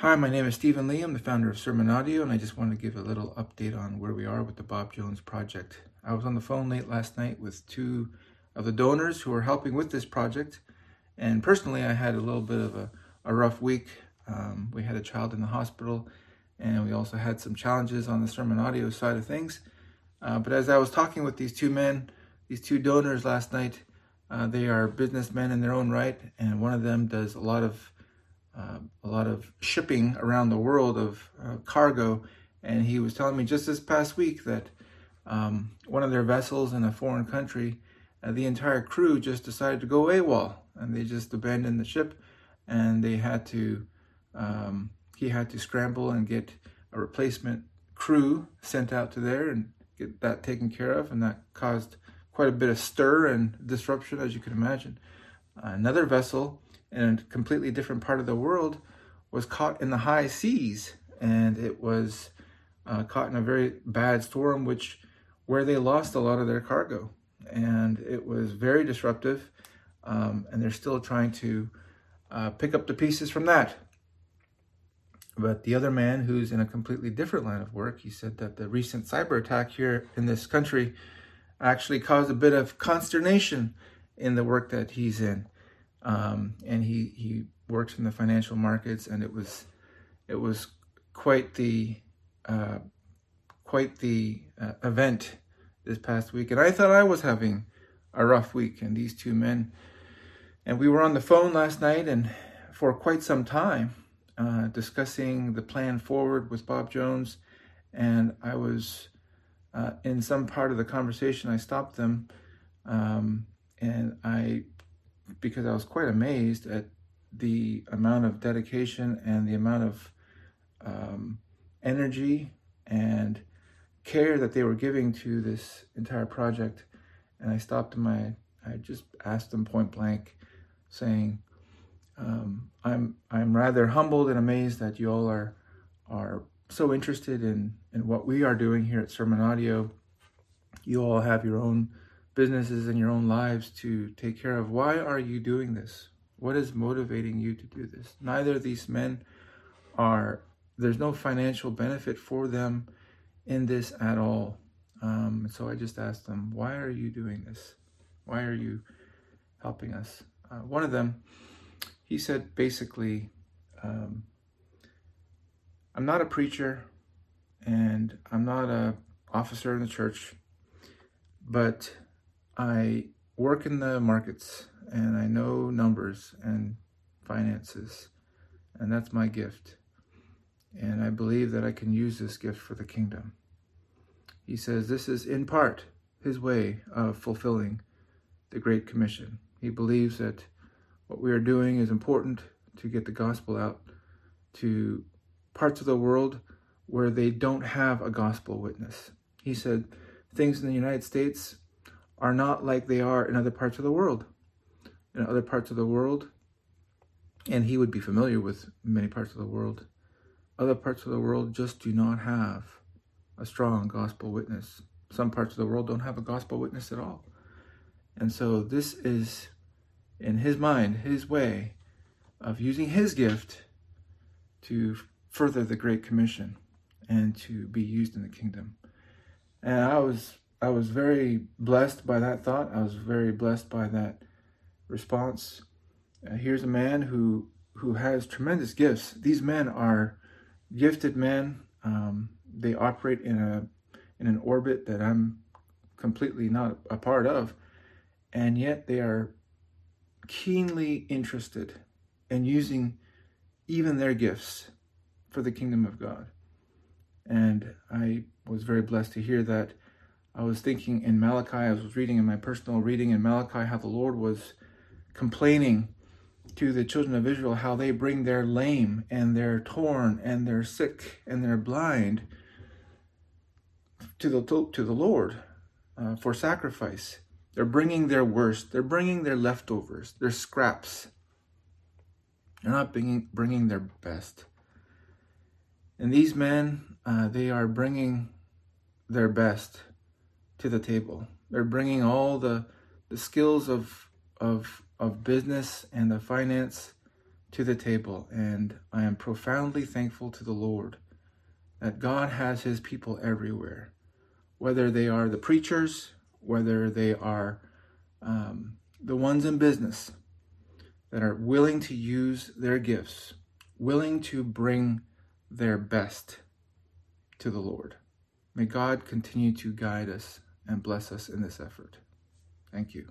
Hi, my name is Stephen Lee. I'm the founder of Sermon Audio, and I just wanted to give a little update on where we are with the Bob Jones project. I was on the phone late last night with two of the donors who are helping with this project, and personally, I had a little bit of a, a rough week. Um, we had a child in the hospital, and we also had some challenges on the Sermon Audio side of things. Uh, but as I was talking with these two men, these two donors last night, uh, they are businessmen in their own right, and one of them does a lot of a lot of shipping around the world of uh, cargo. And he was telling me just this past week that um, one of their vessels in a foreign country, uh, the entire crew just decided to go AWOL and they just abandoned the ship and they had to, um, he had to scramble and get a replacement crew sent out to there and get that taken care of. And that caused quite a bit of stir and disruption, as you can imagine. another vessel in a completely different part of the world was caught in the high seas. And it was uh, caught in a very bad storm which where they lost a lot of their cargo. And it was very disruptive um, and they're still trying to uh, pick up the pieces from that. But the other man who's in a completely different line of work he said that the recent cyber attack here in this country actually caused a bit of consternation in the work that he's in um, and he he works in the financial markets, and it was it was quite the uh, quite the uh, event this past week, and I thought I was having a rough week, and these two men, and we were on the phone last night, and for quite some time, uh, discussing the plan forward with Bob Jones, and I was uh, in some part of the conversation, I stopped them, um, and I because I was quite amazed at the amount of dedication and the amount of um, energy and care that they were giving to this entire project. And I stopped. I, I just asked them point blank, saying, um, "I'm I'm rather humbled and amazed that you all are are so interested in in what we are doing here at Sermon Audio. You all have your own businesses and your own lives to take care of. Why are you doing this? What is motivating you to do this? Neither of these men are, there's no financial benefit for them in this at all. Um, so I just asked them, why are you doing this? Why are you helping us? Uh, one of them, he said basically, um, I'm not a preacher and I'm not a officer in the church, but I work in the markets and I know numbers and finances, and that's my gift. And I believe that I can use this gift for the kingdom. He says this is in part his way of fulfilling the Great Commission. He believes that what we are doing is important to get the gospel out to parts of the world where they don't have a gospel witness. He said things in the United States are not like they are in other parts of the world. In other parts of the world, and he would be familiar with many parts of the world, other parts of the world just do not have a strong gospel witness. Some parts of the world don't have a gospel witness at all. And so this is, in his mind, his way of using his gift to further the Great Commission and to be used in the kingdom. And I was I was very blessed by that thought. I was very blessed by that response. Uh, here's a man who who has tremendous gifts. These men are gifted men. Um, they operate in a in an orbit that I'm completely not a part of, and yet they are keenly interested in using even their gifts for the kingdom of God. And I was very blessed to hear that I was thinking in Malachi, I was reading in my personal reading in Malachi how the Lord was complaining to the children of Israel how they bring their lame and their torn and their sick and their blind to the to the Lord uh, for sacrifice. They're bringing their worst. They're bringing their leftovers, their scraps. They're not bringing bringing their best. And these men, uh, they are bringing their best to the table. They're bringing all the the skills of of of business and the finance to the table. And I am profoundly thankful to the Lord that God has his people everywhere, whether they are the preachers, whether they are um, the ones in business that are willing to use their gifts, willing to bring their best to the Lord. May God continue to guide us and bless us in this effort. Thank you.